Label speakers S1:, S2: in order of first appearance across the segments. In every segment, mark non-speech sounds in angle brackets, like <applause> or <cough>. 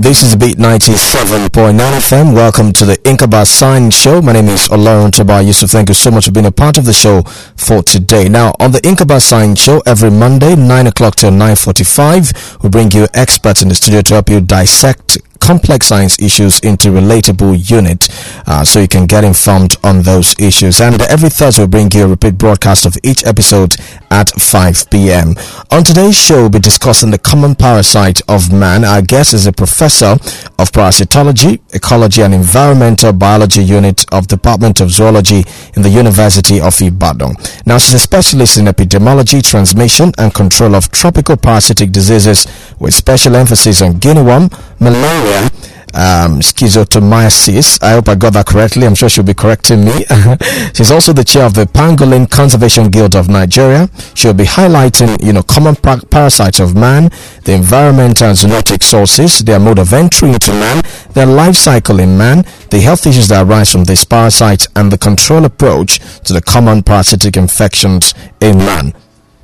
S1: This is Beat 97.9 FM. Welcome to the Inqaba Science Show. My name is Olaron Toba Yusuf. Thank you so much for being a part of the show for today. Now, on the Inqaba Science Show, every Monday, 9 o'clock till 9.45, we bring you experts in the studio to help you dissect complex science issues into relatable unit uh, so you can get informed on those issues. And every Thursday, we bring you a repeat broadcast of each episode at 5 p.m. On today's show, we'll be discussing the common parasite of man. Our guest is a professor of parasitology, ecology, and environmental biology unit of Department of Zoology in the University of Ibadan. Now, she's a specialist in epidemiology, transmission, and control of tropical parasitic diseases with special emphasis on guinea worm, malaria, um, schistosomiasis. I hope I got that correctly. I'm sure she'll be correcting me. <laughs> She's also the chair of the Pangolin Conservation Guild of Nigeria. She'll be highlighting, you know, common par- parasites of man, the environmental and zoonotic sources, their mode of entry into man, their life cycle in man, the health issues that arise from these parasites, and the control approach to the common parasitic infections in man.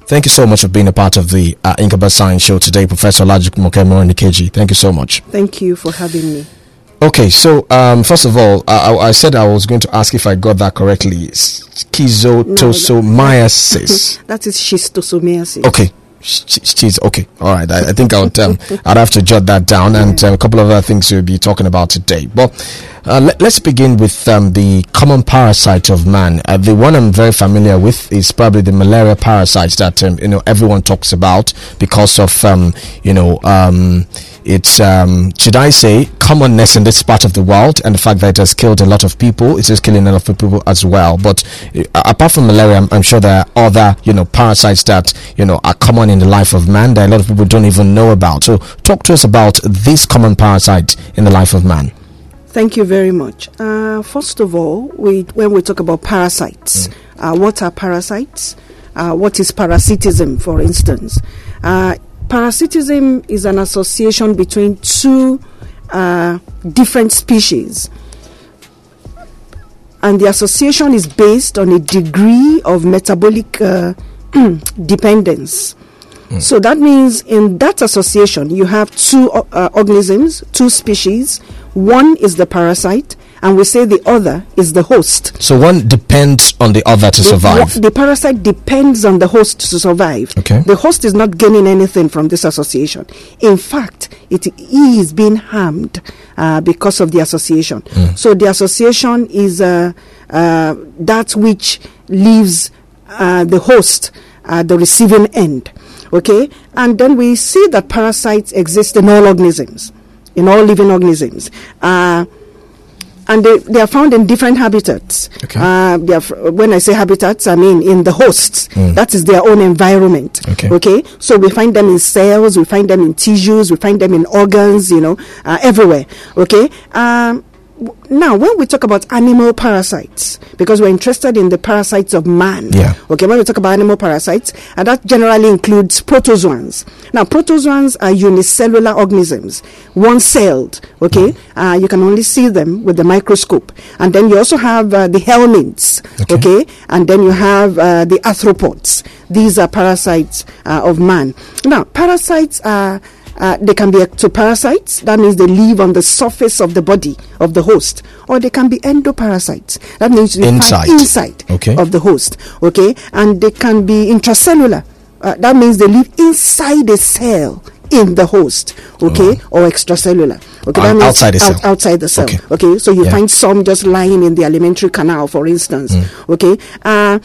S1: Thank you so much for being a part of the uh, Inqaba Science Show today, Professor Olajumoke Morenikeji. Thank you so much.
S2: Thank you for having me.
S1: Okay, so um, first of all, I, I said I was going to ask if I got that correctly. Schistosomiasis.
S2: No, <laughs> that is schistosomiasis.
S1: Okay. She's okay. All right. I, I think I'll um, <laughs> I'd have to jot that down, and uh, a couple of other things we'll be talking about today. But uh, let, us begin with um, the common parasite of man. Uh, the one I'm very familiar with is probably the malaria parasites that um, you know everyone talks about because of um, you know um, its um, should I say commonness in this part of the world and the fact that it has killed a lot of people. It is killing a lot of people as well. But uh, apart from malaria, I'm, I'm, sure there are other you know parasites that you know are common in the life of man that a lot of people don't even know about. So talk to us about this common parasite in the life of man.
S2: Thank you very much. Uh, first of all, we, when we talk about parasites, mm. uh, what are parasites? Uh, what is parasitism, for instance? Parasitism is an association between two uh, different species. And the association is based on a degree of metabolic uh, <clears throat> dependence. Mm. So that means in that association, you have two uh, organisms, two species. One is the parasite, and we say the other is the host.
S1: So one depends on the other to
S2: the,
S1: survive.
S2: The parasite depends on the host to survive.
S1: Okay.
S2: The host is not gaining anything from this association. In fact, it is being harmed uh, because of the association. Mm. So the association is uh, uh, that which leaves uh, the host at the receiving end. Okay? And then we see that parasites exist in all organisms, in all living organisms. And they, they are found in different habitats.
S1: Okay. Uh,
S2: when I say habitats, I mean in the hosts. Mm. That is their own environment.
S1: Okay.
S2: okay. So we find them in cells, we find them in tissues, we find them in organs, you know, uh, everywhere. Okay. Um, now when we talk about animal parasites because we're interested in the parasites of man
S1: yeah
S2: okay when we talk about animal parasites and that generally includes protozoans now protozoans are unicellular organisms one celled okay mm. uh, you can only see them with the microscope and then you also have uh, the helminths okay. okay. and then you have uh, the arthropods these are parasites uh, of man now parasites are uh, they can be ectoparasites, that means they live on the surface of the body of the host, or they can be endoparasites, that means they
S1: inside,
S2: inside
S1: okay.
S2: of the host, okay, and they can be intracellular, uh, that means they live inside a cell in the host, okay, oh. or extracellular. Okay,
S1: that means outside the cell.
S2: Out, outside the cell.
S1: Okay.
S2: okay so you yeah. find some just lying in the alimentary canal, for instance. Mm. Okay. Uh,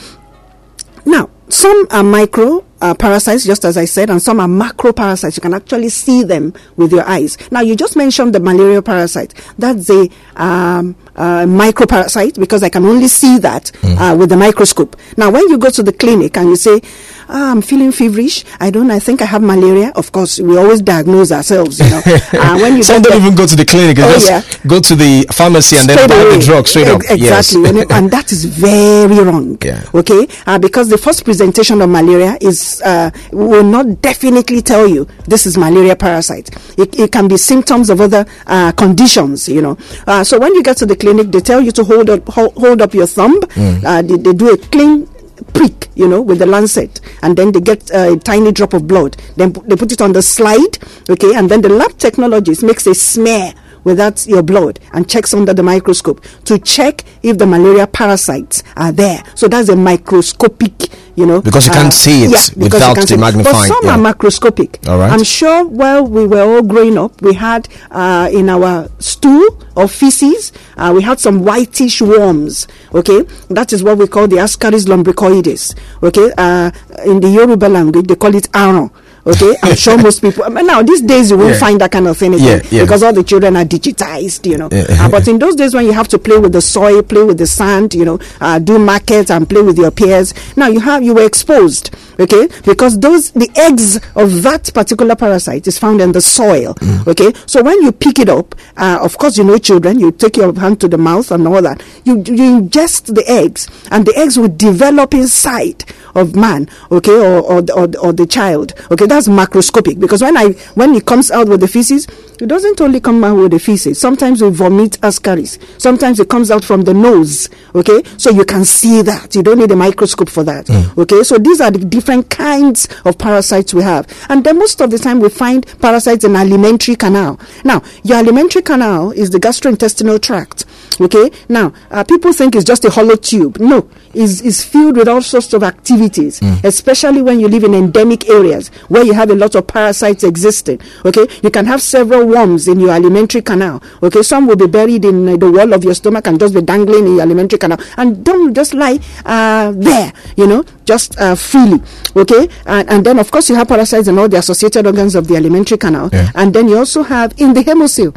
S2: now, some are micro uh, parasites, just as I said, and some are macro parasites. You can actually see them with your eyes. Now, you just mentioned the malaria parasite. That's a um, uh, microparasite because I can only see that mm. uh, with the microscope. Now, when you go to the clinic and you say, oh, I'm feeling feverish, I don't, I think I have malaria. Of course, we always diagnose ourselves, you know. <laughs>
S1: uh, when you Some don't even go to the clinic, oh, just yeah. go to the pharmacy and straight then buy the drug straight up.
S2: Exactly.
S1: Yes.
S2: and that is very wrong. <laughs>
S1: Yeah.
S2: Okay? Uh, because the first presentation of malaria is, uh, will not definitely tell you this is malaria parasite. It, it can be symptoms of other uh, conditions, you know. so when you get to the clinic, they tell you to hold up, hold, hold up your thumb. Mm. Uh, they, they, do a clean prick, you know, with the lancet, and then they get a tiny drop of blood. Then they put it on the slide, okay, and then the lab technologist makes a smear without your blood and checks under the microscope to check if the malaria parasites are there. So that's a microscopic, you know.
S1: Because you can't uh, see it yeah, without the magnifying.
S2: But some
S1: yeah.
S2: are macroscopic.
S1: All right.
S2: I'm sure while we were all growing up, we had uh, in our stool or feces, uh, we had some whitish worms. Okay, that is what we call the Ascaris lumbricoides. Okay, uh, in the Yoruba language, they call it aran. Okay, I'm sure most people. I mean, now these days you won't yeah. find that kind of thing yeah, yeah. because all the children are digitized, you know. Uh, but in those days when you have to play with the soil, play with the sand, you know, uh, do markets and play with your peers, now you have you were exposed, okay, because those the eggs of that particular parasite is found in the soil, mm. okay. So when you pick it up, uh, of course you know children, you take your hand to the mouth and all that, you you ingest the eggs, and the eggs will develop inside of man, okay, or or, or, or the child, okay that's macroscopic because when I when it comes out with the feces, it doesn't only come out with the feces. Sometimes we vomit ascaris. Sometimes it comes out from the nose. Okay, so you can see that. You don't need a microscope for that. Mm. Okay, so these are the different kinds of parasites we have, and then most of the time we find parasites in alimentary canal. Now, your alimentary canal is the gastrointestinal tract. Okay, now uh, people think it's just a hollow tube. No, it's, is filled with all sorts of activities, mm. especially when you live in endemic areas where you have a lot of parasites existing. Okay, you can have several worms in your alimentary canal. Okay, some will be buried in uh, the wall of your stomach and just be dangling in your alimentary canal, and don't just lie uh, there. You know, just uh, freely. Okay, and, and then of course you have parasites in all the associated organs of the alimentary canal, yeah. and then you also have in the hemocoel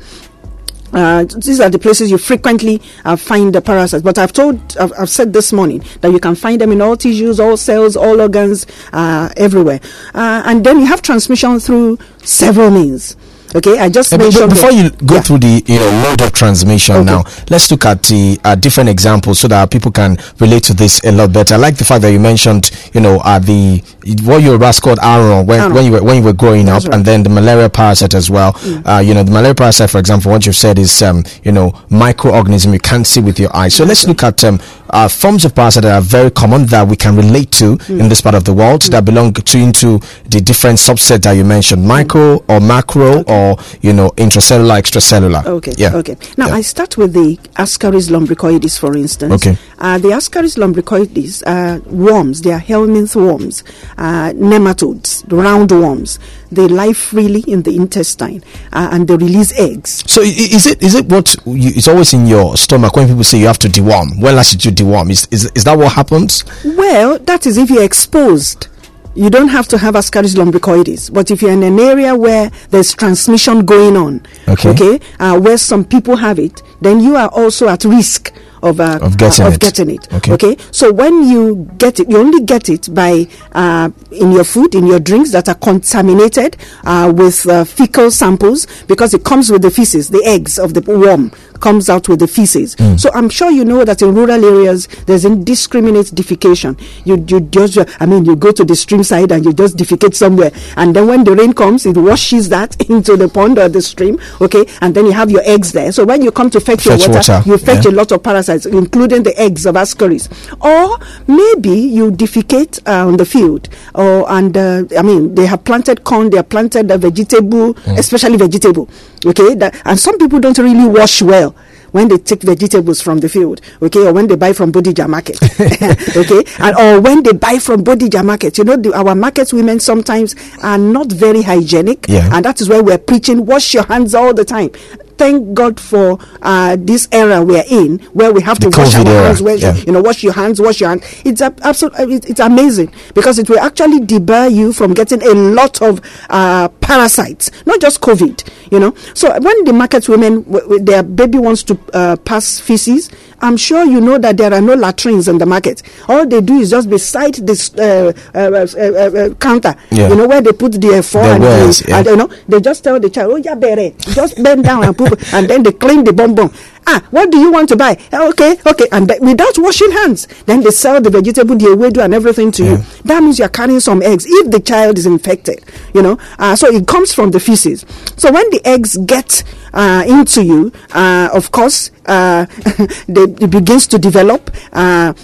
S2: uh, these are the places you frequently uh, find the parasites. But I've told, I've, I've, said this morning that you can find them in all tissues, all cells, all organs, uh, everywhere. Uh, and then you have transmission through several means. Okay, I just mentioned
S1: before you go yeah. through the you know mode of transmission okay. now. Let's look at the uh, different examples so that people can relate to this a lot better. I like the fact that you mentioned you know uh, the what your was called aran when, when you were when you were growing That's up, right. and then the malaria parasite as well. Mm. Uh, you know the malaria parasite, for example, what you've said is um, you know microorganism you can't see with your eyes. So let's look at um, uh, forms of parasite that are very common that we can relate to mm. in this part of the world mm. that belong to into the different subset that you mentioned, micro or macro okay. or or you know intracellular, extracellular.
S2: Okay.
S1: Yeah.
S2: Okay. Now yeah. I start with the Ascaris lumbricoides, for instance.
S1: Okay.
S2: Uh, the Ascaris lumbricoides are worms. They are helminth worms, uh, nematodes, round worms. They live freely in the intestine uh, and they release eggs.
S1: So is it is it what you, it's always in your stomach when people say you have to deworm? When last did you deworm? Is, is is that what happens?
S2: Well, that is if you're exposed you don't have to have Ascaris lumbricoides, but if you're in an area where there's transmission going on,
S1: okay,
S2: okay uh, where some people have it, then you are also at risk of, uh,
S1: of, getting,
S2: uh,
S1: of
S2: it. getting it.
S1: Okay.
S2: okay. So when you get it, you only get it by uh, in your food, in your drinks that are contaminated uh, with uh, fecal samples because it comes with the feces, the eggs of the worm comes out with the feces. Mm. So I'm sure you know that in rural areas there's indiscriminate defecation. You you just I mean you go to the stream side and you just defecate somewhere, and then when the rain comes, it washes that <laughs> into the pond or the stream. Okay, and then you have your eggs there. So when you come to fetch, fetch your water, water, you fetch yeah. a lot of parasites, including the eggs of ascaris. Or maybe you defecate uh, on the field, or and uh, I mean they have planted corn, they have planted a vegetable, mm. especially vegetable. Okay, that, and some people don't really wash well when they take vegetables from the field, okay, or when they buy from Bodija market, <laughs> <laughs> okay, and or when they buy from Bodija market. You know, the, our market women sometimes are not very hygienic,
S1: yeah.
S2: and that is why we're preaching wash your hands all the time thank God for uh, this era we're in, where we have
S1: the
S2: to wash our hands. Where,
S1: yeah.
S2: You know, wash your hands, wash your hands. It's a, absolute, uh, it's amazing because it will actually debar you from getting a lot of uh, parasites, not just COVID. You know, so when the market women, w- w- their baby wants to uh, pass feces, I'm sure you know that there are no latrines in the market. All they do is just beside this uh, uh, uh, uh counter,
S1: yeah.
S2: you know, where they put the four
S1: and,
S2: the,
S1: yeah.
S2: and, you know, they just tell the child, oh yeah, bere, just bend down and poop, and then they clean the bonbon. Ah, what do you want to buy? Ah, okay, okay, and th- without washing hands, then they sell the vegetable, the ewedu, and everything to yeah. you. That means you are carrying some eggs if the child is infected. You know, uh, so it comes from the feces. So when the eggs get uh, into you, uh, of course, uh, <laughs> they, it begins to develop. Uh,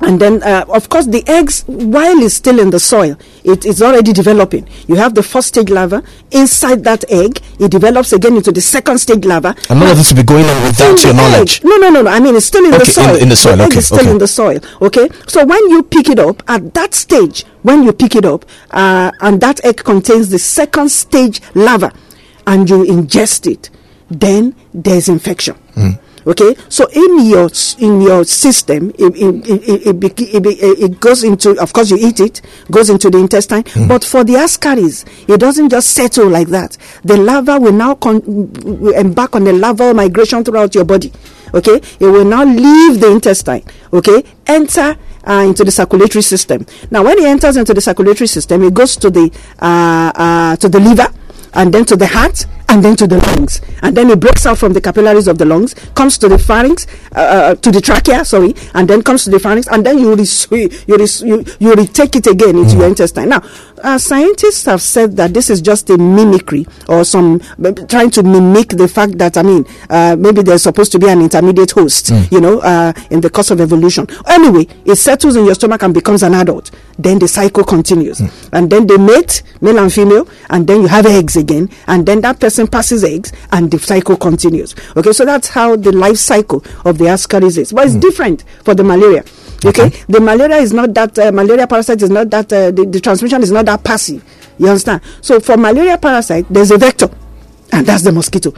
S2: and then uh, of course the eggs while it's still in the soil it is already developing. You have the first stage larva. Inside that egg it develops again into the second stage larva.
S1: And all of this will be going on without your knowledge.
S2: Egg. no no no no. I mean it's still in
S1: okay,
S2: the soil.
S1: in, in the soil.
S2: the
S1: okay
S2: still
S1: okay.
S2: in the soil okay? So when you pick it up at that stage when you pick it up uh, and that egg contains the second stage larva and you ingest it then there's infection.
S1: Mm.
S2: Okay? So in your in your system it, it, it, it, it, it goes into of course you eat it goes into the intestine
S1: Mm.
S2: but for the ascaris it doesn't just settle like that. The larva will now con- embark on the larval migration throughout your body okay? It will now leave the intestine okay? Enter uh, into the circulatory system. Now when it enters into the circulatory system it goes to the uh, uh, to the liver and then to the heart and then to the lungs. And then it breaks out from the capillaries of the lungs comes to the pharynx uh, uh, to the trachea sorry and then comes to the pharynx and then you res- you, res- you, you retake it again into your intestine. Now uh, scientists have said that this is just a mimicry or some b- trying to mimic the fact that i mean uh, maybe there's supposed to be an intermediate host you know uh, in the course of evolution. Anyway it settles in your stomach and becomes an adult. Then the cycle continues. And then they mate male and female and then you have eggs again and then that person passes eggs and the cycle continues. Okay so that's how the life cycle of the ascaris is. But it's different for the malaria. Okay, the malaria is not that uh, malaria parasite is not that uh, the, the transmission is not that passive. You understand? So for malaria parasite there's a vector and that's the mosquito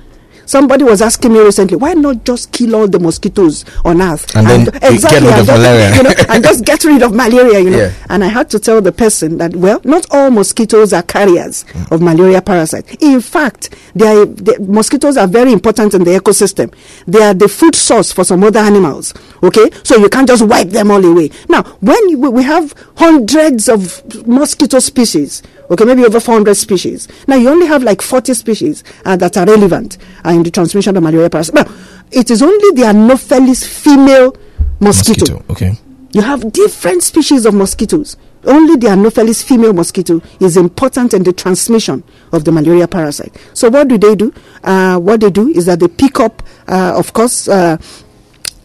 S2: Somebody was asking me recently, why not just kill all the mosquitoes on earth?
S1: And then you get rid
S2: and
S1: of
S2: just,
S1: malaria.
S2: You know, and just get rid of malaria, you know.
S1: Yeah.
S2: And I had to tell the person that, well, not all mosquitoes are carriers of malaria parasite. In fact, they are, the mosquitoes are very important in the ecosystem. They are the food source for some other animals. Okay, so you can't just wipe them all away. Now, when you, we have hundreds of mosquito species, okay, maybe over 400 species. Now you only have like 40 species uh, that are relevant uh, in the transmission of malaria parasite. Now, it is only the Anopheles female mosquito.
S1: mosquito okay
S2: You have different species of mosquitoes. Only the Anopheles female mosquito is important in the transmission of the malaria parasite. So what do they do? Uh, what they do is that they pick up, uh, of course, uh,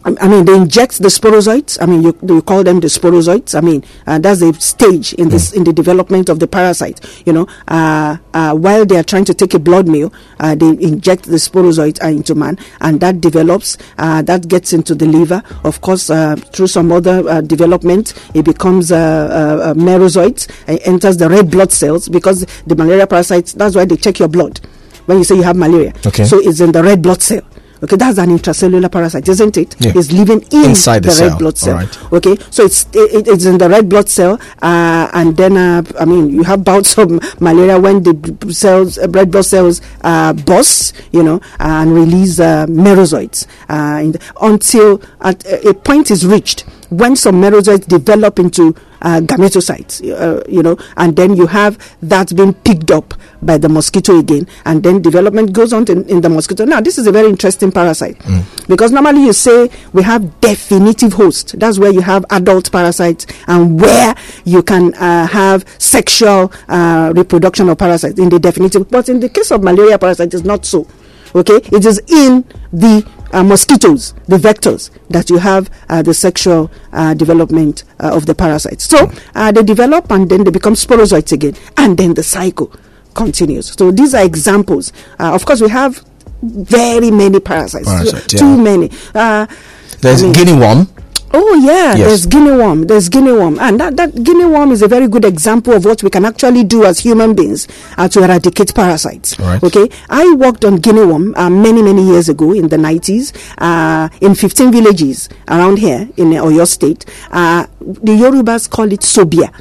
S2: I mean, they inject the sporozoites. I mean, you, you call them the sporozoites. I mean, uh, that's a stage in this in the development of the parasite. You know, uh, uh, while they are trying to take a blood meal, uh, they inject the sporozoite uh, into man, and that develops. Uh, that gets into the liver. Of course, uh, through some other uh, development, it becomes a, merozoites. It enters the red blood cells because the malaria parasites. That's why they check your blood when you say you have malaria.
S1: Okay.
S2: So it's in the red blood cell. Okay, that's an intracellular parasite, isn't it?
S1: Yeah.
S2: It's living in
S1: Inside the
S2: red
S1: cell.
S2: blood cell.
S1: Right.
S2: Okay, so it's it, it's in the red blood cell, uh, and then uh, I mean you have bouts of malaria when the cells, uh, red blood cells, uh, burst, you know, and release uh, merozoites uh, in the, until at a point is reached when some merozoites develop into uh, gametocytes, uh, you know, and then you have that being picked up by the mosquito again, and then development goes on in, in the mosquito. Now, this is a very interesting parasite because normally you say we have definitive host. That's where you have adult parasites and where you can uh, have sexual uh, reproduction of parasites in the definitive. But in the case of malaria parasite, it's not so. Okay, it is in the uh, mosquitoes, the vectors, that you have uh, the sexual uh, development uh, of the parasites. So uh, they develop and then they become sporozoites again, and then the cycle continues. So these are examples. Uh, of course, we have very many parasites,
S1: Parasite,
S2: too,
S1: yeah.
S2: too many. Uh,
S1: there's
S2: I mean-
S1: guinea worm
S2: Oh yeah,
S1: Yes.
S2: there's guinea worm. There's guinea worm, and that, that guinea worm is a very good example of what we can actually do as human beings uh, to eradicate parasites.
S1: Right.
S2: Okay, I worked on guinea worm uh, many many years ago in the 90s uh, in 15 villages around here in Oyo State. Uh, the Yorubas call it sobia.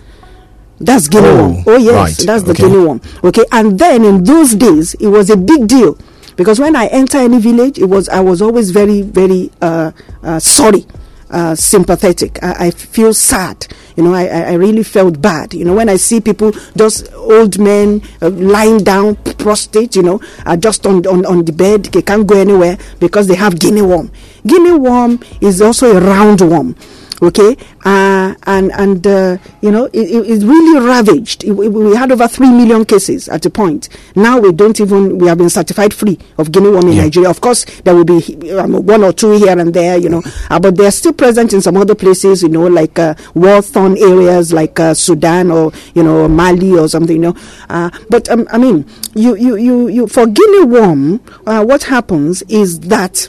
S2: That's guinea
S1: Oh,
S2: worm. Oh yes,
S1: right.
S2: that's the
S1: Okay.
S2: guinea worm. Okay, and then in those days it was a big deal because when I enter any village, it was I was always very very uh, uh, sorry. Uh, sympathetic. I, I feel sad. You know, I, I really felt bad. You know, when I see people, just old men uh, lying down, prostrate. You know, uh, just on, on on the bed, they can't go anywhere because they have guinea worm. Guinea worm is also a round worm. Okay, uh, and and uh, you know it, it, really ravaged. It, we had over three million cases at a point. Now we don't even we have been certified free of guinea worm in
S1: Yeah.
S2: Nigeria. Of course, there will be um, one or two here and there, you know, uh, but they are still present in some other places, you know, like uh, war-torn areas like uh, Sudan or you know Mali or something, you know. Uh, but um, I mean, you you you you for guinea worm, uh, what happens is that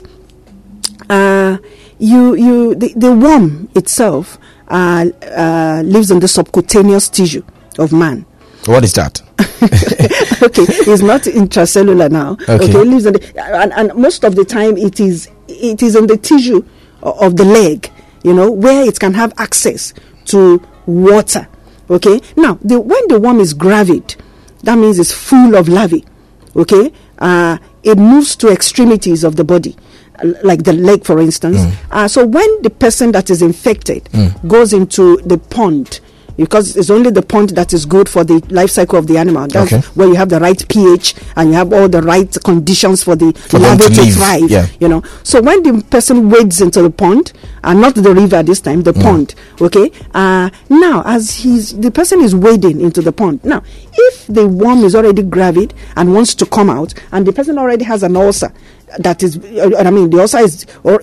S2: uh, you you the, the worm itself uh, uh, lives in the subcutaneous tissue of man.
S1: What is that? <laughs>
S2: okay, it's not intracellular now.
S1: Okay.
S2: Okay, it lives in the, and, and most of the time it is it is in the tissue of the leg, you know, where it can have access to water. Okay, now the, when the worm is gravid, that means it's full of larvae. Okay, uh, it moves to extremities of the body. Uh, Like the leg, for instance. Uh, so when the person that is infected goes into the pond, because it's only the pond that is good for the life cycle of the animal. That's
S1: Okay.
S2: where you have the right pH and you have all the right conditions for the
S1: For
S2: larvae
S1: to
S2: thrive.
S1: yeah.
S2: You know, so when the person wades into the pond, and not the river this time, the pond. Okay. Uh, now, as he's the person is wading into the pond. Now, if the worm is already gravid and wants to come out, and the person already has an ulcer that is, uh, I mean, the ulcer is or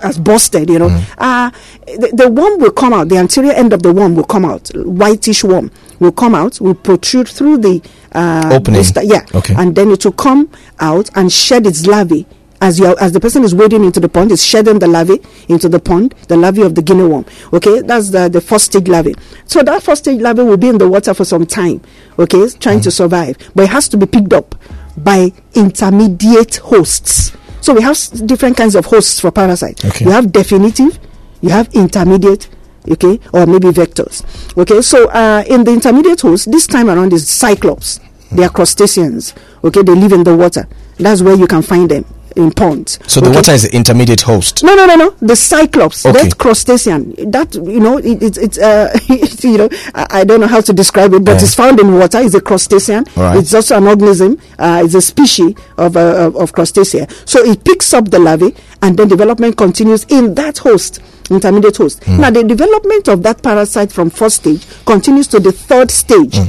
S2: has busted. You know, uh, the, the worm will come out. The anterior end of the worm will come out. Whitish worm will come out. Will protrude through the uh,
S1: Opening.
S2: blister- yeah.
S1: Okay.
S2: And then it will come out and shed its larvae as you as the person is wading into the pond, is shedding the larvae into the pond, the larvae of the guinea worm. Okay, that's the, the first stage larvae. So that first stage larvae will be in the water for some time. Okay, trying to survive, but it has to be picked up by intermediate hosts. So we have different kinds of hosts for parasites.
S1: Okay.
S2: You have definitive, you have intermediate, okay, or maybe vectors. Okay, so uh, in the intermediate host, this time around is cyclops. They are crustaceans. Okay, they live in the water. That's where you can find them in ponds.
S1: So the
S2: okay?
S1: water is the intermediate host.
S2: No, no, no, no. The cyclops,
S1: Okay.
S2: that crustacean, that you know, it, it's it's uh, <laughs> you know, I, I don't know how to describe it, but
S1: Yeah.
S2: it's found in water. It's a crustacean.
S1: Right.
S2: It's also an organism. Uh, it's a species of uh, of, crustacea. So it picks up the larvae, and then development continues in that host, intermediate host.
S1: Hmm.
S2: Now the development of that parasite from first stage continues to the third stage,
S1: Hmm.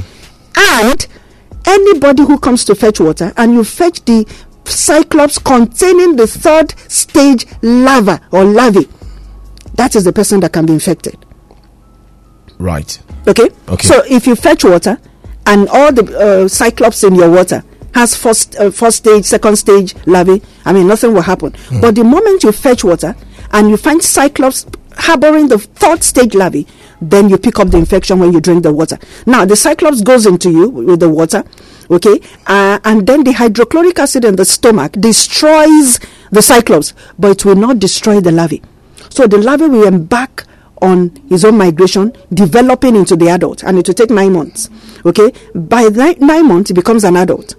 S2: and anybody who comes to fetch water and you fetch the cyclops containing the third stage larva or larvae, that is the person that can be infected.
S1: Right.
S2: Okay?
S1: Okay.
S2: So if you fetch water and all the uh, cyclops in your water has first uh, first stage, second stage larvae, I mean nothing will happen.
S1: Hmm.
S2: But the moment you fetch water and you find cyclops harboring the third stage larvae, then you pick up the infection when you drink the water. Now the cyclops goes into you with the water, okay, uh, and then the hydrochloric acid in the stomach destroys the cyclops, but it will not destroy the larvae. So the larvae will embark on his own migration, developing into the adult, and it will take nine months. Okay, by nine, nine months, he becomes an adult.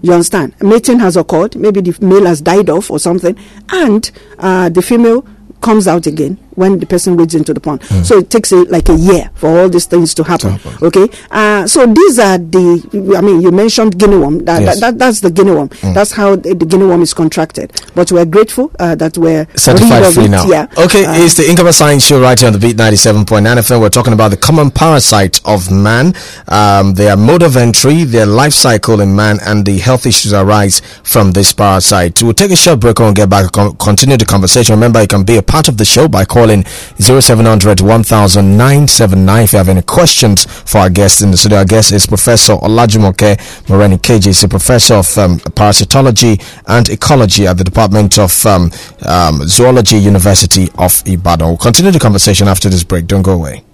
S2: You understand? Mating has occurred. Maybe the male has died off or something, and uh, the female comes out again when the person wades into the pond. So it takes a, like a year for all these things to happen.
S1: happen.
S2: Okay, uh, so these are the. I mean, you mentioned guinea worm. That,
S1: Yes.
S2: that, that that's the guinea worm. That's how the, the guinea worm is contracted. But we're grateful uh, that we're
S1: certified free
S2: it.
S1: now.
S2: Yeah.
S1: Okay,
S2: Uh,
S1: it's the Inqaba Science Show right here on the Beat 97.9 FM. We're talking about the common parasite of man, um, their mode of entry, their life cycle in man, and the health issues arise from this parasite. We'll take a short break and get back con- continue the conversation. Remember, you can be a part of the show by calling 0700 100979 if you have any questions for our guest in the studio. Our guest is Professor Olajumoke Morenikeji. He's a professor of um, parasitology and ecology at the Department of um, um, Zoology, University of Ibadan. We'll continue the conversation after this break. Don't go away.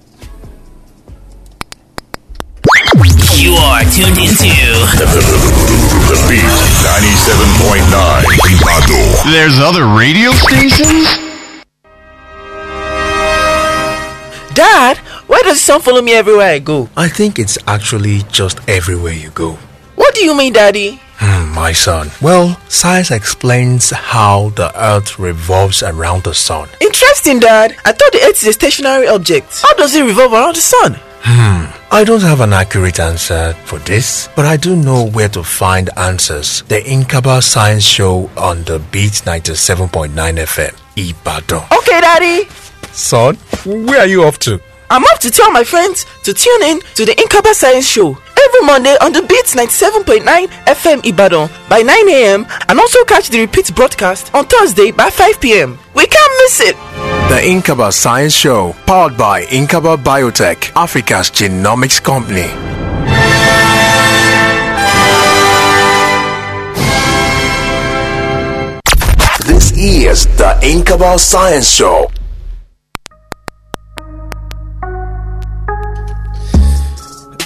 S3: You are tuned into <laughs>
S4: The Beat 97.9 Ibadan.
S5: There's other radio stations?
S6: Dad, why does the sun follow me everywhere I go?
S7: I think it's actually just everywhere you go.
S6: What do you mean, Daddy?
S7: Hmm, my son. Well, science explains how the earth revolves around the sun.
S6: Interesting, Dad. I thought the Earth is a stationary object. How does it revolve around the sun? Hmm.
S7: I don't have an accurate answer for this, but I do know where to find answers. The Inqaba Science Show on the Beat 97.9 FM, Ibadan.
S6: Okay, Daddy.
S7: Son, Where are you off to?
S6: I'm off to tell my friends to tune in to the Inqaba Science Show every Monday on the Beats 97.9 FM Ibadan by 9 a.m. and also catch the repeat broadcast on Thursday by 5 p.m. We can't miss it.
S7: The Inqaba Science Show, powered by Inqaba Biotech, Africa's genomics company. This is the Inkaba Science Show.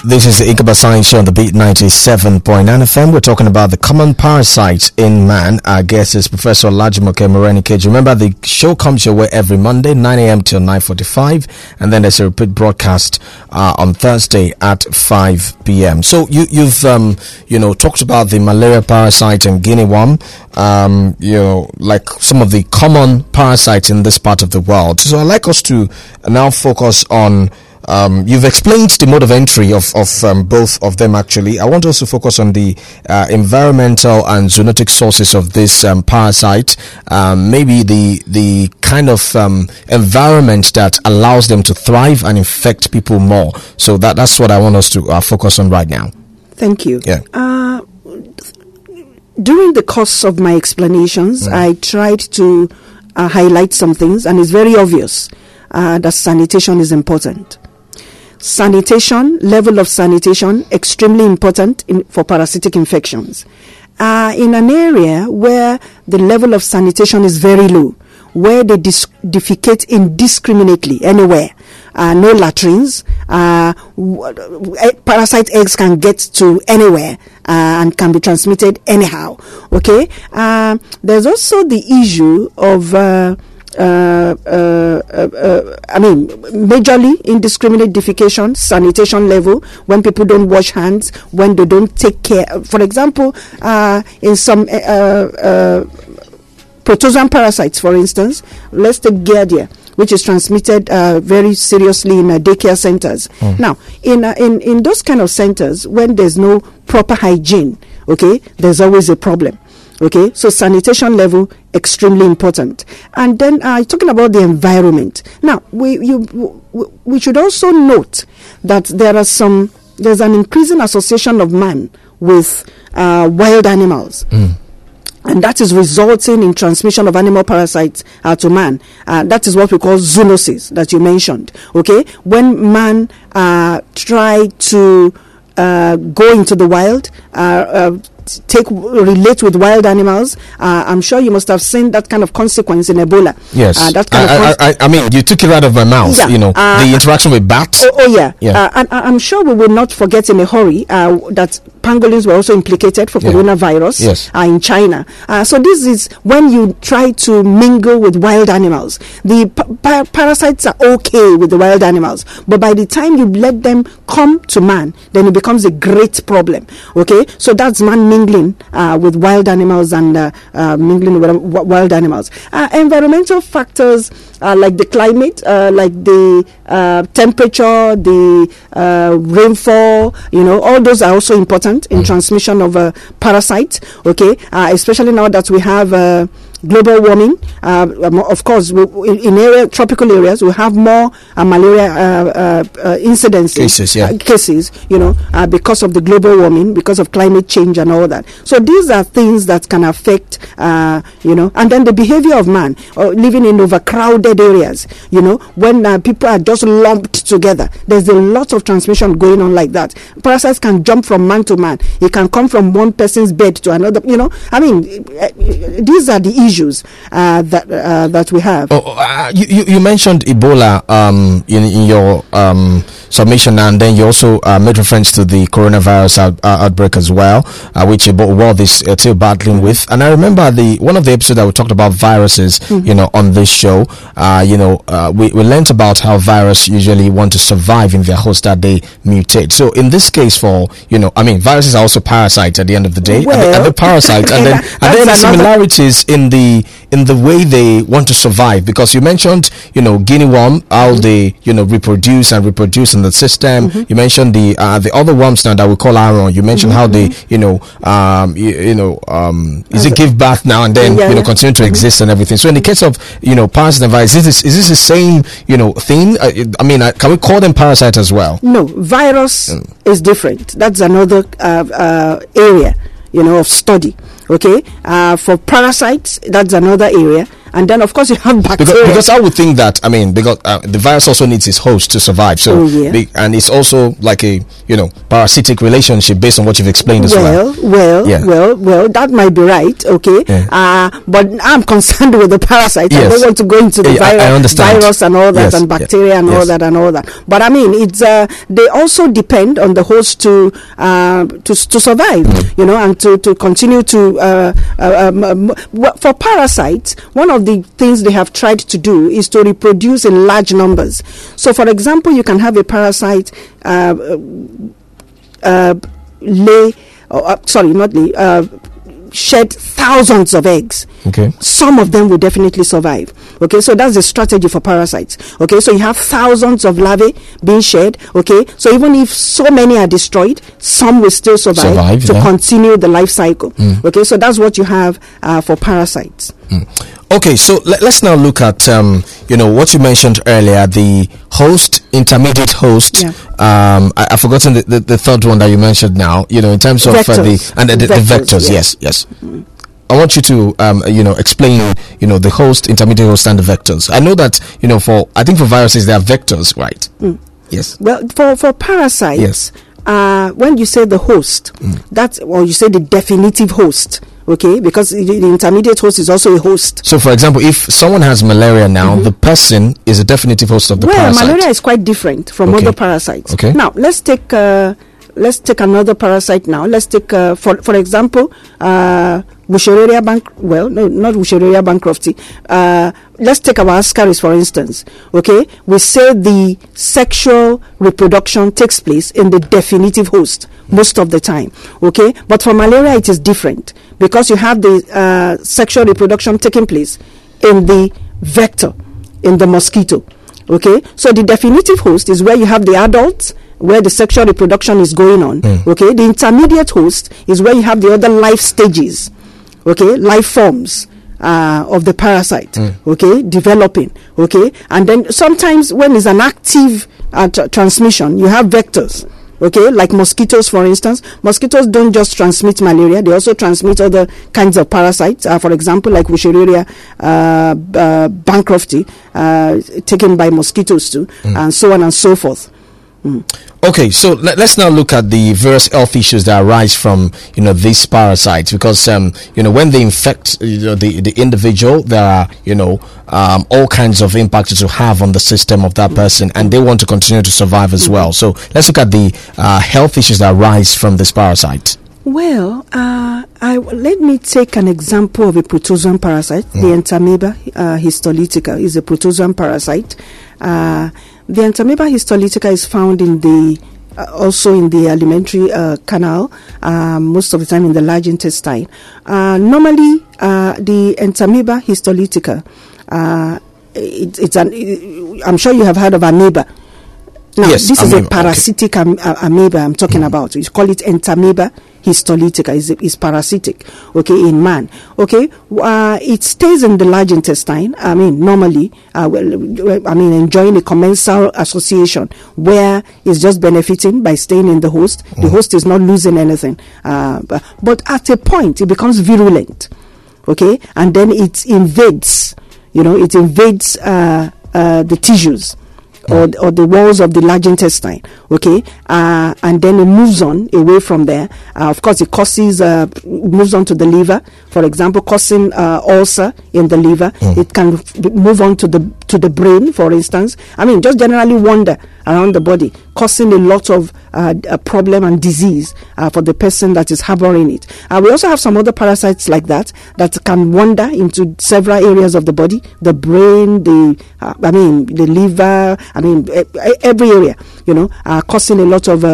S1: This is the Inqaba Science Show on the Beat 97.9 FM. We're talking about the common parasites in man. Our guest is Professor Olajumoke Morenikeji. Remember, the show comes your way every Monday, 9 a.m. till 9.45. And then there's a repeat broadcast uh, on Thursday at 5 p.m. So you, you've, um, you know, talked about the malaria parasite and guinea worm, um, you know, like some of the common parasites in this part of the world. So I'd like us to now focus on um, you've explained the mode of entry of, of um, both of them actually. I want us to focus on the uh, environmental and zoonotic sources of this um, parasite. Um, maybe the the kind of um, environment that allows them to thrive and infect people more. So that that's what I want us to uh, focus on right now.
S2: Thank you.
S1: Yeah.
S2: Uh, during the course of my explanations, I tried to uh, highlight some things, and it's very obvious uh, that sanitation is important. Sanitation, level of sanitation, extremely important in, for parasitic infections. Uh, in an area where the level of sanitation is very low, where they dis- defecate indiscriminately anywhere, uh, no latrines, uh, w- eh, parasite eggs can get to anywhere uh, and can be transmitted anyhow. Okay, uh, there's also the issue of uh, uh, uh, uh, I mean, majorly indiscriminate defecation, sanitation level, when people don't wash hands, when they don't take care. For example, uh, in some uh, uh, protozoan parasites, for instance, let's take Giardia, which is transmitted uh, very seriously in uh, daycare centers. Now, in, uh, in in those kind of centers, when there's no proper hygiene, okay, there's always a problem. Okay, so sanitation level extremely important, and then uh, talking about the environment. Now, we you we should also note that there are some there's an increasing association of man with uh, wild animals and that is resulting in transmission of animal parasites uh, to man. Uh, that is what we call zoonosis that you mentioned. Okay, when man uh, try to uh, go into the wild, uh, uh, take relate with wild animals. Uh, I'm sure you must have seen that kind of consequence in Ebola.
S1: Yes,
S2: uh, that kind
S1: I,
S2: of
S1: I,
S2: cons-
S1: I, I mean, you took it out of my mouth.
S2: Yeah,
S1: You know,
S2: uh,
S1: the interaction with bats.
S2: Oh, oh yeah,
S1: Yeah.
S2: Uh, and I- I'm sure we will not forget in a hurry uh, that pangolins were also implicated for
S1: Yeah.
S2: coronavirus
S1: Yes.
S2: uh, in China. Uh, so this is when you try to mingle with wild animals. The pa- pa- parasites are okay with the wild animals, but by the time you let them come to man, then it becomes a great problem. Okay, so that's man mingling uh, with wild animals and uh, uh, mingling with wild animals. Uh, environmental factors uh, like the climate, uh, like the uh, temperature, the uh, rainfall, you know, all those are also important in transmission of uh, parasites. Okay, uh, especially now that we have. Uh, Global warming, uh, um, of course, we, in, in area, tropical areas, we have more uh, malaria uh, uh, uh, incidences,
S1: Cases, yeah.
S2: uh, cases, you know, uh, because of the global warming, because of climate change and all that. So these are things that can affect, uh, you know, and then the behavior of man, living in overcrowded areas, you know, when uh, people are just lumped together, there's a lot of transmission going on like that. Parasites can jump from man to man. It can come from one person's bed to another. You know, I mean, uh, uh, these are the issues uh, that uh, that we have.
S1: Oh, uh, you you mentioned Ebola um, in, in your um, submission, and then you also uh, made reference to the coronavirus out, uh, outbreak as well, uh, which the world is uh, still battling with. And I remember the one of the episodes that we talked about viruses, you know, on this show. Uh, you know, uh, we we learned about how virus usually want to survive in their host that they mutate. So in this case, for you know, I mean, viruses are also parasites at the end of the day. Are they- are they parasites, and then are there any similarities in the in the way they want to survive because you mentioned you know guinea worm how they you know reproduce and reproduce and in the system. You mentioned the uh, the other worms now that we call iron. You mentioned how they, you know, um, you, you know, um, is it give birth now and then,
S2: Yeah,
S1: you know, continue to exist and everything. So in the case of, you know, parasites and viruses, is this, is this the same, you know, thing? Uh, I mean, uh, can we call them parasites as well?
S2: No, virus is different. That's another uh, uh, area, you know, of study. Okay, uh, for parasites, that's another area, and then of course you have
S1: Because,
S2: bacteria.
S1: because I would think that I mean because uh, the virus also needs its host to survive. So
S2: Oh, yeah.
S1: and it's also like a you know parasitic relationship based on what you've explained as well.
S2: well, well,
S1: Yeah.
S2: well, well, that might be right, okay.
S1: Yeah.
S2: Uh, but I'm concerned with the parasites. I
S1: Yes.
S2: don't want to go into the
S1: Yeah, I- I
S2: virus, virus and all that,
S1: Yes,
S2: and bacteria and all that and all that. But I mean, it's uh, they also depend on the host to uh, to to survive,
S1: Mm.
S2: you know, and to to continue to. Uh, uh, um, um, for parasites, one of the things they have tried to do is to reproduce in large numbers. So, for example, you can have a parasite. Uh, uh, lay, or, uh, sorry, not lay, uh, shed thousands of eggs.
S1: Okay.
S2: Some of them will definitely survive. Okay, so that's the strategy for parasites. Okay, so you have thousands of larvae being shed. Okay, so even if so many are destroyed, some will still survive,
S1: Survive,
S2: to
S1: yeah.
S2: continue the life cycle. Okay, so that's what you have uh, for parasites.
S1: Okay, so let, us now look at um, you know what you mentioned earlier, the host, intermediate host.
S2: Yeah.
S1: Um, I, I've forgotten the, the, the third one that you mentioned now. You know, in terms of uh, the
S2: Vectors.
S1: and the, the, the
S2: Vectors, yeah.
S1: Yes, yes. I want you to um, you know explain you know the host, intermediate host, and the vectors. I know that you know for I think for viruses there are vectors, right? Yes.
S2: Well, for for parasites,
S1: Yes.
S2: uh, when you say the host, that's or you say the definitive host, okay, because the, the intermediate host is also a host.
S1: So, for example, if someone has malaria now, the person is a definitive host of the
S2: well,
S1: parasite.
S2: malaria is quite different from
S1: Okay.
S2: other parasites.
S1: Okay.
S2: Now let's take uh, let's take another parasite now. Let's take uh, for for example, uh, Wuchereria bank. Well, no, not Wuchereria bancrofti. Uh, let's take our ascaris for instance. Okay, we say the sexual reproduction takes place in the definitive host most of the time. Okay, but for malaria it is different because you have the uh, sexual reproduction taking place in the vector in the mosquito. Okay, so the definitive host is where you have the adults, where the sexual reproduction is going on. Okay, the intermediate host is where you have the other life stages. Okay, life forms. Uh, of the parasite, okay, developing, okay, and then sometimes when it's an active uh, tr- transmission, you have vectors, okay, like mosquitoes, for instance. Mosquitoes don't just transmit malaria; they also transmit other kinds of parasites. Uh, for example, like Wuchereria uh, uh, bancrofti, uh, taken by mosquitoes too, and so on and so forth.
S1: Okay, so let, us now look at the various health issues that arise from you know these parasites because um, you know when they infect you know, the the individual, there are you know um, all kinds of impacts to have on the system of that person, and they want to continue to survive as well. So let's look at the uh, health issues that arise from this parasite.
S2: Well, uh, I, let me take an example of a protozoan parasite. The entamoeba uh, histolytica is a protozoan parasite. Uh, the entamoeba histolytica is found in the uh, also in the alimentary uh, canal, uh, most of the time in the large intestine. Uh, normally, uh, the entamoeba histolytica, uh, it, it's an. I'm sure you have heard of amoeba. Now,
S1: Yes,
S2: this is
S1: amoeba,
S2: a
S1: okay.
S2: parasitic am- a- amoeba I'm talking about. We call it entamoeba histolytica. is is parasitic, okay, in man. Okay, uh, it stays in the large intestine. I mean, normally, uh, well, I mean, enjoying a commensal association where it's just benefiting by staying in the host. The host is not losing anything, uh, but, but at a point, it becomes virulent okay and then it invades you know it invades uh, uh, the tissues or, or the walls of the large intestine okay? Uh, and then it moves on away from there. Uh, of course it causes uh, moves on to the liver. For example causing uh, ulcer in the liver. It can move on to the to the brain for instance i mean just generally wander around the body causing a lot of uh, problem and disease uh, for the person that is harboring it. Uh, we also have some other parasites like that that can wander into several areas of the body, the brain, the uh, I mean the liver, I mean every area, you know, uh, causing a lot of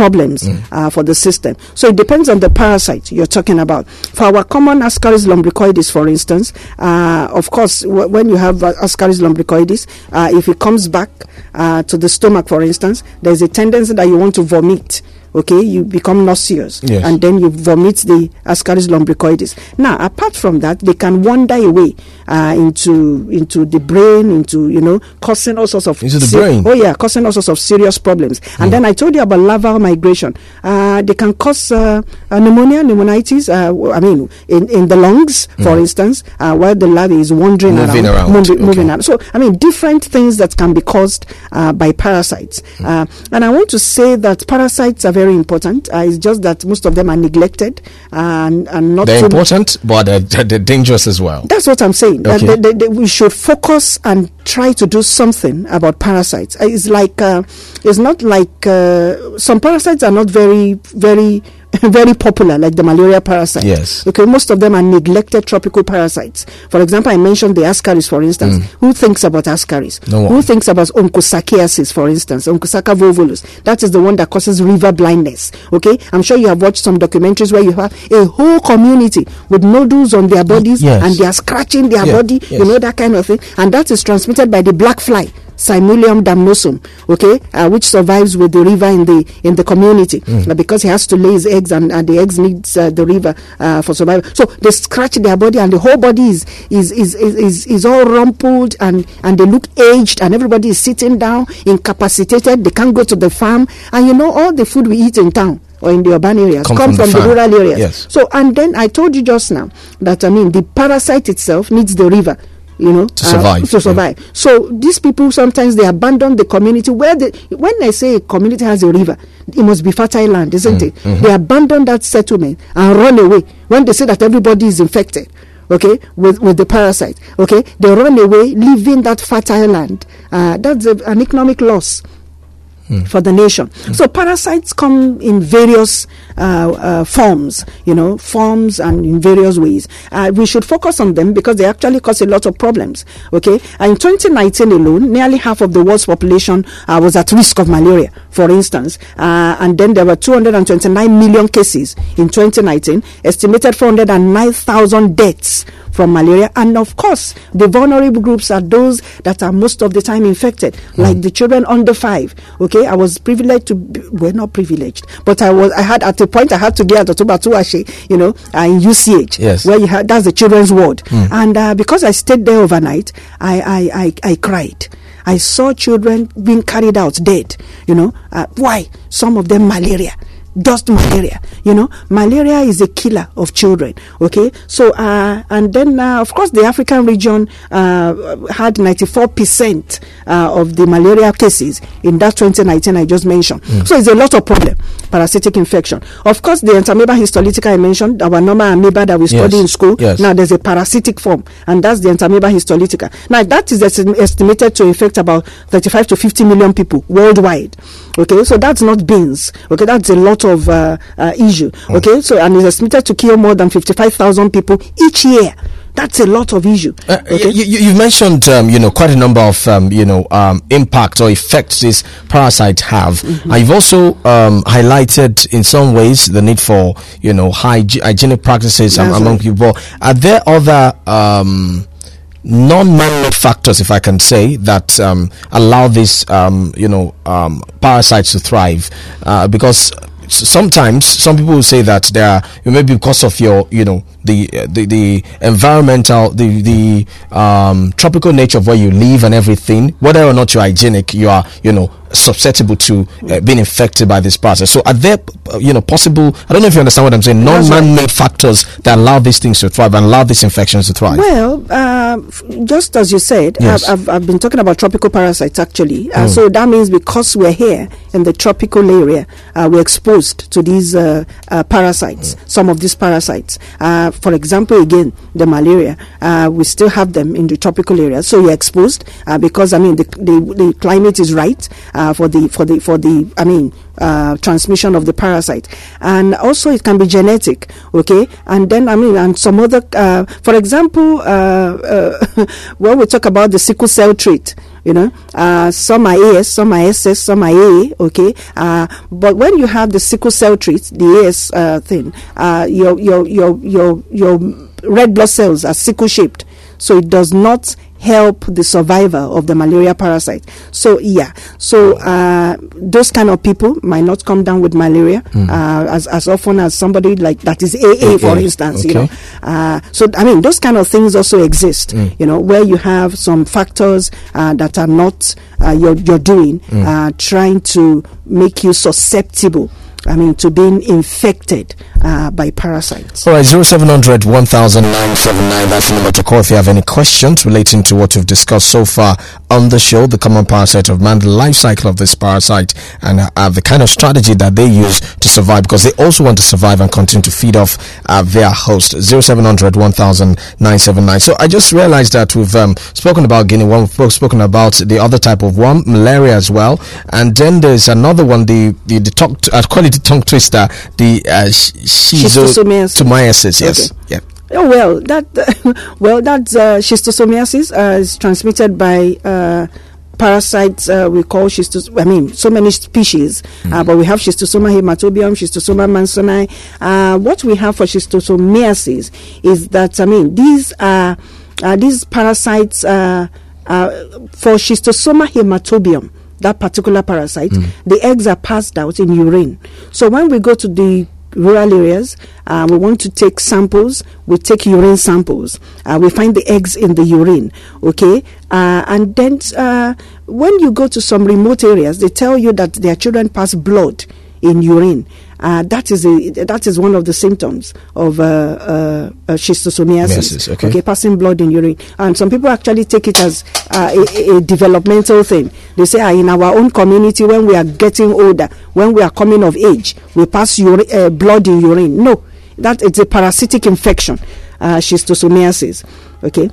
S2: problems uh, for the system. So it depends on the parasite you're talking about. For our common Ascaris lumbricoides, for instance, uh, of course, w- when you have uh, Ascaris lumbricoides, uh, if it comes back uh, to the stomach, for instance, there's a tendency that you want to vomit. Okay, you become nauseous,
S1: Yes.
S2: and then you vomit the Ascaris lumbricoides. Now, apart from that, they can wander away uh, into into the brain, into you know, causing all sorts of
S1: Into the brain?
S2: Oh yeah, causing all sorts of serious problems. And then I told you about larval migration. Uh, they can cause uh, pneumonia, pneumonitis. Uh, I mean, in, in the lungs, for instance, uh, while the larvae is wandering
S1: Moving around,
S2: movi-
S1: okay.
S2: moving around. So I mean, different things that can be caused uh, by parasites. Uh, and I want to say that parasites are very important. Uh, it's just that most of them are neglected and, and not
S1: They're
S2: so
S1: important, but they're, they're dangerous as well.
S2: that's what I'm saying.
S1: Okay.
S2: they- they- they- we should focus and try to do something about parasites. Uh, It's like uh, it's not like uh, some parasites are not very very very popular, like the malaria parasite.
S1: Yes.
S2: Okay, most of them are neglected tropical parasites. For example, I mentioned the ascaris, for instance. Mm. Who thinks about ascaris?
S1: No one.
S2: Who thinks about onchocerciasis, for instance? Onchocerca volvulus. That is the one that causes river blindness. Okay, I'm sure you have watched some documentaries where you have a whole community with nodules on their bodies
S1: Yes.
S2: and they are scratching their body.
S1: yes.
S2: You know that kind of thing, and that is transmitted by the black fly. Simulium damnosum, okay, uh, which survives with the river in the in the community
S1: Mm.
S2: because he has to lay his eggs and, and the eggs needs uh, the river uh, for survival. So they scratch their body and the whole body is is is is, is, is all rumpled and and they look aged and everybody is sitting down incapacitated. They can't go to the farm and you know all the food we eat in town or in the urban areas
S1: Come
S2: come,
S1: from the
S2: from, the,
S1: farm.
S2: rural areas.
S1: Yes.
S2: So and then I told you just now that I mean the parasite itself needs the river. You know,
S1: To survive,
S2: to
S1: yeah.
S2: survive. So these people sometimes they abandon the community where they. When I say a community has a river, it must be fertile land, isn't it? They abandon that settlement and run away when they say that everybody is infected. Okay, with with the parasite. Okay, they run away, leaving that fertile land. Uh, that's a, an economic loss for the nation. So parasites come in various uh, uh, forms, you know, forms and in various ways. Uh, we should focus on them because they actually cause a lot of problems. Okay, and in 2019 alone, nearly half of the world's population uh, was at risk of malaria, for instance, uh, and then there were 229 million cases in 2019, estimated 409,000 deaths from malaria. And of course, the vulnerable groups are those that are most of the time infected, like the children under five. Okay, I was privileged to, be, well, not privileged, but I was, I had at a point I had to get at Otunba Tunwase, you know, uh, in UCH,
S1: Yes.
S2: where you had, that's the children's ward. And uh, because I stayed there overnight, I, I, I, I cried. I saw children being carried out dead. You know, uh, why? Some of them malaria just malaria. You know malaria is a killer of children okay? So uh, and then uh, of course the african region uh, had 94% uh, of the malaria cases in that 2019 i just mentioned. So it's a lot of problem parasitic infection. Of course the entamoeba histolytica i mentioned our normal amoeba that we study
S1: Yes,
S2: in school
S1: yes.
S2: now there's a parasitic form and that's the entamoeba histolytica now that is esti- estimated to infect about 35 to 50 million people worldwide okay? So that's not beans okay? That's a lot of uh, uh, issue okay? So and it's estimated to kill more than 55,000 people each year that's a lot of issue
S1: Uh,
S2: okay
S1: you, you, you've mentioned, um, you know, quite a number of, um, you know, um, impact or effects this parasite have.
S2: Mm-hmm.
S1: And you've also um, highlighted in some ways the need for, you know, hyg- hygienic practices
S2: That's
S1: among
S2: right.
S1: people. Are there other um, non-man-made factors, if I can say, that um, allow these, um, you know, um, parasites to thrive? Uh, because sometimes some people will say that there are maybe because of your you know the the, the environmental the the um, tropical nature of where you live and everything whether or not you're hygienic you are you know susceptible to uh, being infected by this process so are there uh, you know possible i don't know if you understand what i'm saying non-man-made factors that allow these things to thrive and allow these infections to thrive
S2: Well, uh, just as you said,
S1: Yes.
S2: I've, I've, I've been talking about tropical parasites actually. Uh, So that means because we're here in the tropical area, uh, we're exposed to these uh, uh, parasites, some of these parasites. Uh, for example, again, the malaria, uh, we still have them in the tropical areas. So you're exposed uh, because, I mean, the, the, the climate is right uh, for the, for the, for the, I mean, uh, transmission of the parasite. And also it can be genetic, okay? And then, I mean, and some other, uh, for example, uh, uh, <laughs> when we talk about the sickle cell trait, You know, uh, some are AS, some are SS, some are AA. Okay, uh, but when you have the sickle cell trait, the AS uh, thing, uh, your your your your your red blood cells are sickle shaped, so it does not help the survivor of the malaria parasite. So yeah, so uh, those kind of people might not come down with malaria uh, as as often as somebody like that is AA, for
S1: AA,
S2: instance. You know, uh, so I mean those kind of things also exist. You know, where you have some factors uh, that are not uh, you're you're doing, uh, trying to make you susceptible. I mean, to being infected uh, by parasites.
S1: All right, 0700 1979. That's the number to call if you have any questions relating to what we've discussed so far on the show the common parasite of man, the life cycle of this parasite, and uh, the kind of strategy that they use to survive because they also want to survive and continue to feed off uh, their host. 0700 1979. So I just realized that we've um, spoken about guinea worm, we've spoken about the other type of worm, malaria as well, and then there's another one, the, the, the I call it the tongue twister, the uh,
S2: Schistosomiasis.
S1: Yes.
S2: Okay.
S1: Yeah.
S2: Oh well, that <laughs> well that uh, schistosomiasis uh, is transmitted by uh, parasites uh, we call schistos. I mean, so many species, uh, but we have schistosoma hematobium, schistosoma mansoni. Uh, what we have for schistosomiasis is that I mean these are uh, these parasites uh, uh, for schistosoma hematobium. That particular parasite, the eggs are passed out in urine. So when we go to the rural areas. Uh, we want to take samples. We take urine samples. Uh, we find the eggs in the urine. Okay, uh, and then uh, when you go to some remote areas, they tell you that their children pass blood in urine. Uh, that is a, that is one of the symptoms of uh, uh, uh, schistosomiasis.
S1: Miasis, okay.
S2: passing blood in urine, and some people actually take it as uh, a, a developmental thing. They say, ah, in our own community, when we are getting older, when we are coming of age, we pass uri- uh, blood in urine. No, that it's a parasitic infection, uh, schistosomiasis. Okay.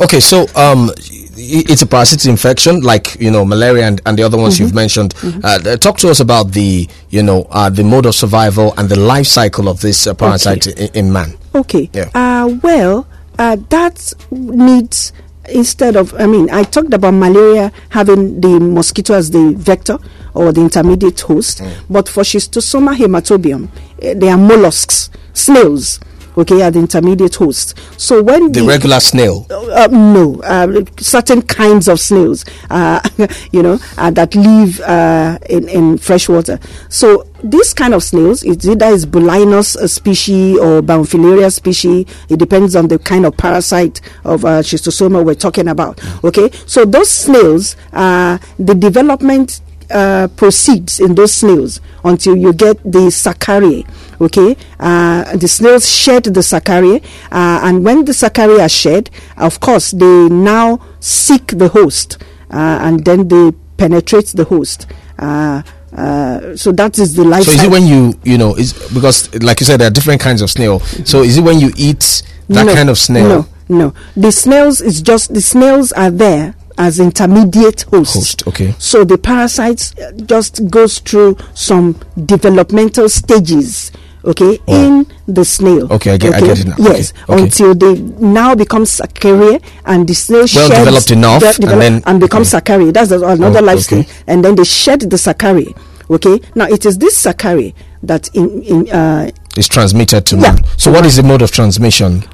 S1: Okay, so um, it's a parasitic infection like you know malaria and, and the other ones you've mentioned. Uh, talk to us about the you know uh, the mode of survival and the life cycle of this uh, parasite i- in, man.
S2: Okay.
S1: Yeah.
S2: Uh, well, uh, that needs instead of I mean I talked about malaria having the mosquito as the vector or the intermediate host, but for schistosoma hematobium, eh, they are mollusks, snails. Okay, are the intermediate host. So when
S1: The regular snail.
S2: uh, no, uh, certain kinds of snails, uh, <laughs> you know, uh, that live uh, in, in fresh water. So this kind of snails, it's either is Bulinus uh, species or Biomphalaria species. It depends on the kind of parasite of uh, schistosoma we're talking about. Okay, so those snails, uh, the development uh, proceeds in those snails until you get the cercaria. Okay, uh, the snails shed the cercaria, uh, and when the cercaria are shed, of course, they now seek the host, uh, and then they penetrate the host. Uh, uh, so that is the life.
S1: So is it when you you know is because like you said there are different kinds of snail. So is it when you eat that
S2: No,
S1: kind of snail?
S2: No, no. The snails is just the snails are there as intermediate hosts.
S1: Host, okay.
S2: So the parasites uh, just goes through some developmental stages. Okay, in the snail.
S1: Okay, I get- I get it now.
S2: Yes,
S1: Okay, okay.
S2: until they now become cercaria and the snail
S1: Well
S2: sheds
S1: developed enough,
S2: de-
S1: and then-
S2: and become
S1: okay.
S2: cercaria. That's the- another
S1: Oh,
S2: life
S1: okay.
S2: stage. And then they shed the cercaria. Okay, now it is this cercaria that in in uh,
S1: It's transmitted to
S2: Yeah.
S1: man. So what is the mode of transmission?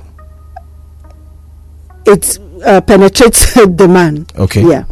S2: it uh, penetrates <laughs> the man.
S1: Okay.
S2: Yeah.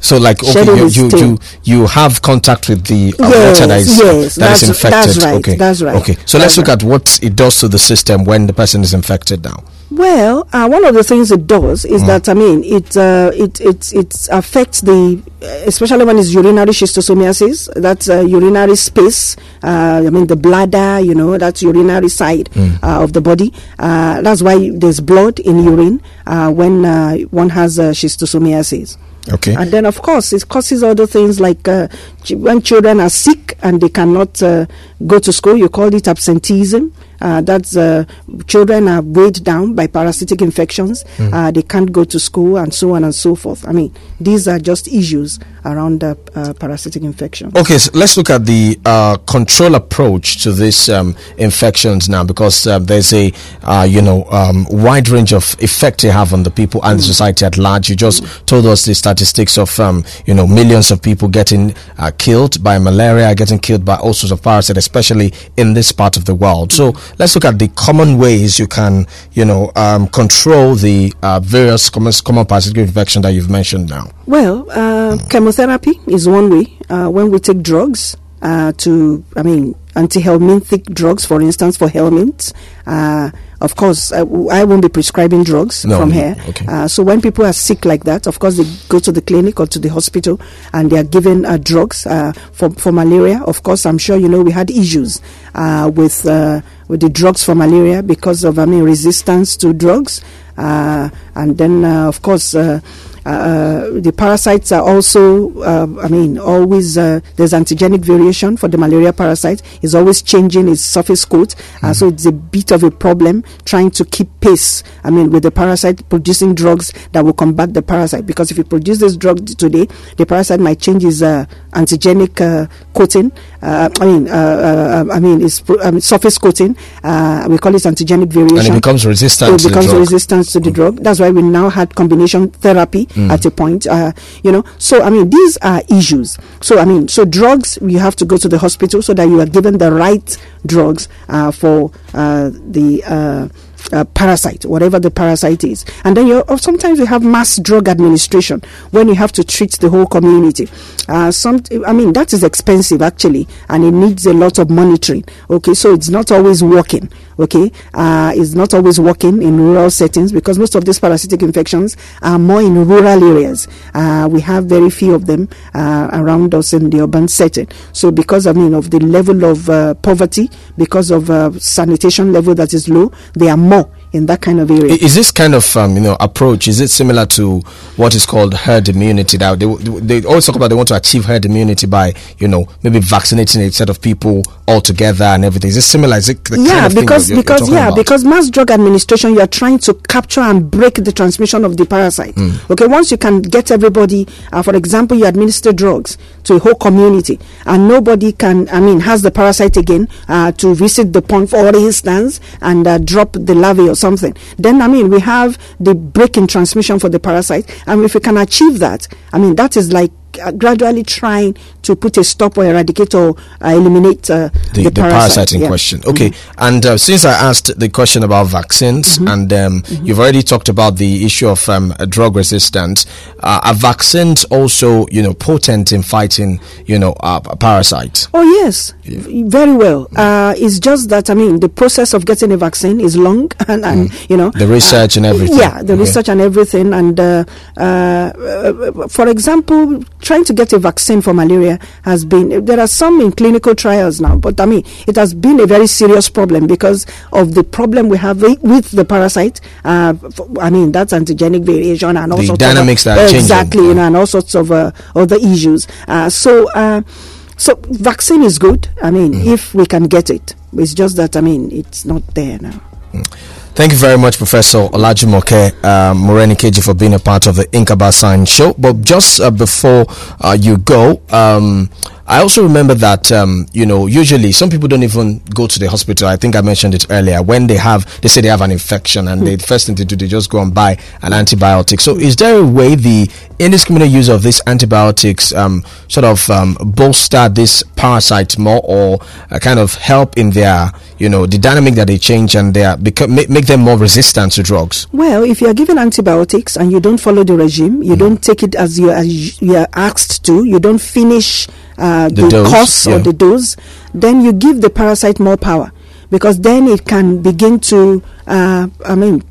S1: So like okay, you, you, you you have contact with the uh,
S2: Yes,
S1: water that is
S2: yes,
S1: that is
S2: that's-
S1: infected.
S2: that's right,
S1: Okay,
S2: that's right,
S1: Okay, so let's look
S2: right.
S1: at what it does to the system when the person is infected now.
S2: Well, uh, one of the things it does is
S1: Mm.
S2: that I mean it uh, it it it affects the especially when it's urinary schistosomiasis. That's uh, urinary space. Uh, I mean the bladder. You know that's urinary side
S1: Mm.
S2: uh, of the body. Uh, that's why there's blood in urine uh, when uh, one has uh, schistosomiasis.
S1: Okay.
S2: And then, of course, it causes other things like uh, when children are sick and they cannot uh, go to school, you call it absenteeism. Uh, that's uh, children are weighed down by parasitic infections. Uh, they can't go to school and so on and so forth. I mean, these are just issues around uh, uh, parasitic infection.
S1: Okay, so let's look at the uh, control approach to these um, infections now, because uh, there's a uh, you know um, wide range of effect they have on the people and the society at large. You just told us the statistics of um, you know millions of people getting uh, killed by malaria, getting killed by all sorts of parasites, especially in this part of the world. So let's look at the common ways you can you know um, control the uh, various common, common parasitic infection that you've mentioned now.
S2: Well, uh, chemotherapy is one way. Uh, when we take drugs uh, to, I mean, anti-helminthic drugs, for instance, for helminths. Of course, I, I won't be prescribing drugs
S1: No,
S2: from here.
S1: okay.
S2: Uh, so when people are sick like that, of course, they go to the clinic or to the hospital and they are given uh, drugs uh, for, for malaria. Of course, I'm sure you know we had issues uh, with uh, with the drugs for malaria because of I mean resistance to drugs, uh, and then uh, of course. Uh, uh, the parasites are also, uh, I mean, always uh, there's antigenic variation for the malaria parasite. It's always changing its surface coat, uh, so it's a bit of a problem trying to keep pace. I mean, with the parasite producing drugs that will combat the parasite. Because if you produce this drug today, the parasite might change its uh, antigenic uh, coating. Uh, I mean, uh, uh, I mean, its pro- um, surface coating. Uh, we call it antigenic variation
S1: And it becomes resistant
S2: it becomes
S1: drug.
S2: resistance to the drug. That's why we now had combination therapy at a point. Uh, you know, so I mean, these are issues. So I mean, so drugs you have to go to the hospital so that you are given the right drugs uh, for uh, the. Uh, uh, parasite, whatever the parasite is, and then you sometimes you have mass drug administration when you have to treat the whole community. Uh, some, I mean, that is expensive actually, and it needs a lot of monitoring. Okay, so it's not always working. Okay, uh, it's not always working in rural settings because most of these parasitic infections are more in rural areas. Uh, we have very few of them uh, around us in the urban setting. So because I mean of the level of uh, poverty, because of uh, sanitation level that is low, they are more in that kind of area.
S1: Is this kind of um, you know approach? Is it similar to what is called herd immunity? That they, they always talk about they want to achieve herd immunity by you know maybe vaccinating a set of people all together and everything. Is it similar? Is it
S2: yeah because
S1: you're- you're
S2: because yeah
S1: about?
S2: because mass drug administration you are trying to capture and break the transmission of the parasite
S1: Hmm.
S2: okay once you can get everybody uh, for example you administer drugs to a whole community and nobody can i mean has the parasite again uh, to visit the pond for instance and uh, drop the larvae or something then i mean we have the break in transmission for the parasite. And if we can achieve that i mean that is like gradually trying to put a stop or eradicate or uh, eliminate uh,
S1: the, the, parasite in
S2: yeah. Mm-hmm.
S1: question. Okay, and uh, since I asked the question about vaccines,
S2: Mm-hmm.
S1: and um, you've already talked about the issue of um, drug resistance, uh, are vaccines also, you know, potent in fighting, you know, uh, parasites?
S2: Oh yes, v- very well. Uh, it's just that I mean the process of getting a vaccine is long, <laughs> and, and you know
S1: The research and everything.
S2: Yeah, the
S1: Okay.
S2: research and everything, and uh, uh, uh, for example, trying to get a vaccine for malaria has been. There are some in clinical trials now, but I mean it has been a very serious problem because of the problem we have with the parasite. Uh, I mean that's antigenic variation and all
S1: The
S2: sorts
S1: dynamics
S2: of,
S1: that are changing.
S2: exactly, you know, and all sorts of uh, other issues. Uh, so. Uh, so vaccine is good. I mean,
S1: Mm.
S2: if we can get it, it's just that I mean it's not there now.
S1: Thank you very much, Professor Olajumoke uh, Morenikeji, for being a part of the Inqaba Science Show. But just uh, before uh, you go, um, I also remember that um, you know usually some people don't even go to the hospital. I think I mentioned it earlier. When they have, they say they have an infection, and they, the first thing they do, they just go and buy an antibiotic. So, is there a way the indiscriminate use of these antibiotics um, sort of um, bolster this parasite more, or uh, kind of help in their you know the dynamic that they change and they make, make them more resistant to drugs?
S2: Well, if you are given antibiotics and you don't follow the regime, you don't take it as you as you are asked to, you don't finish uh,
S1: The
S2: the,
S1: dose,
S2: course
S1: yeah.
S2: or the dose, then you give the parasite more power because then it can begin to, uh, I mean,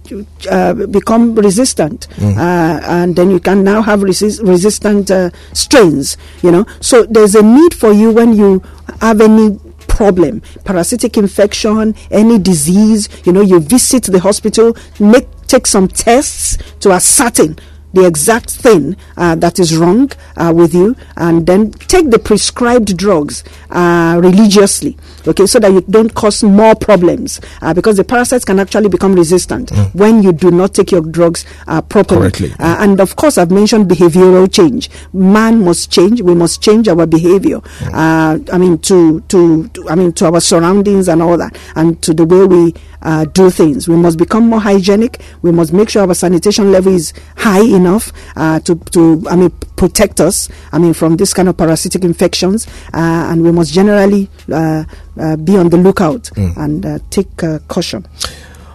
S2: uh, become resistant, uh, and then you can now have resist- resistant uh, strains. You know, so there's a need for you when you have any problem parasitic infection any disease you know you visit the hospital make take some tests to ascertain the exact thing uh, that is wrong uh, with you and then take the prescribed drugs uh, religiously okay, so that you don't cause more problems uh, because the parasites can actually become resistant when you do not take your drugs uh, properly. Uh, and of course, I've mentioned behavioral change. Man must change. We must change our behavior. Uh, I mean, to, to to I mean to our surroundings and all that, and to the way we uh, do things. We must become more hygienic. We must make sure our sanitation level is high enough uh, to to I mean protect us. I mean from this kind of parasitic infections, uh, and we must generally uh, uh, be on the lookout and uh, take uh, caution.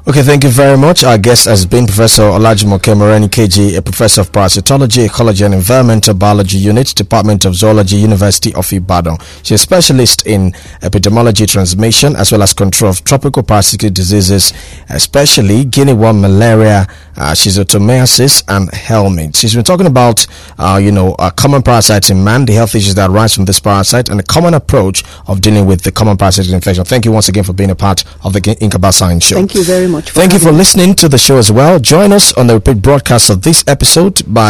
S1: Okay, thank you very much. Our guest has been Professor Olajumoke Morenikeji, a professor of parasitology, ecology, and environmental biology unit, Department of Zoology, University of Ibadan. She's a specialist in epidemiology transmission as well as control of tropical parasitic diseases, especially guinea worm, malaria, uh, schistosomiasis, and helminth. She's been talking about, uh, you know, uh, common parasites in man, the health issues that arise from this parasite, and a common approach of dealing with the common parasitic infection. Thank you once again for being a part of the Inqaba Science Show.
S2: Thank you very much.
S1: Thank you for
S2: me.
S1: listening to the show as well. Join us on the repeat broadcast of this episode by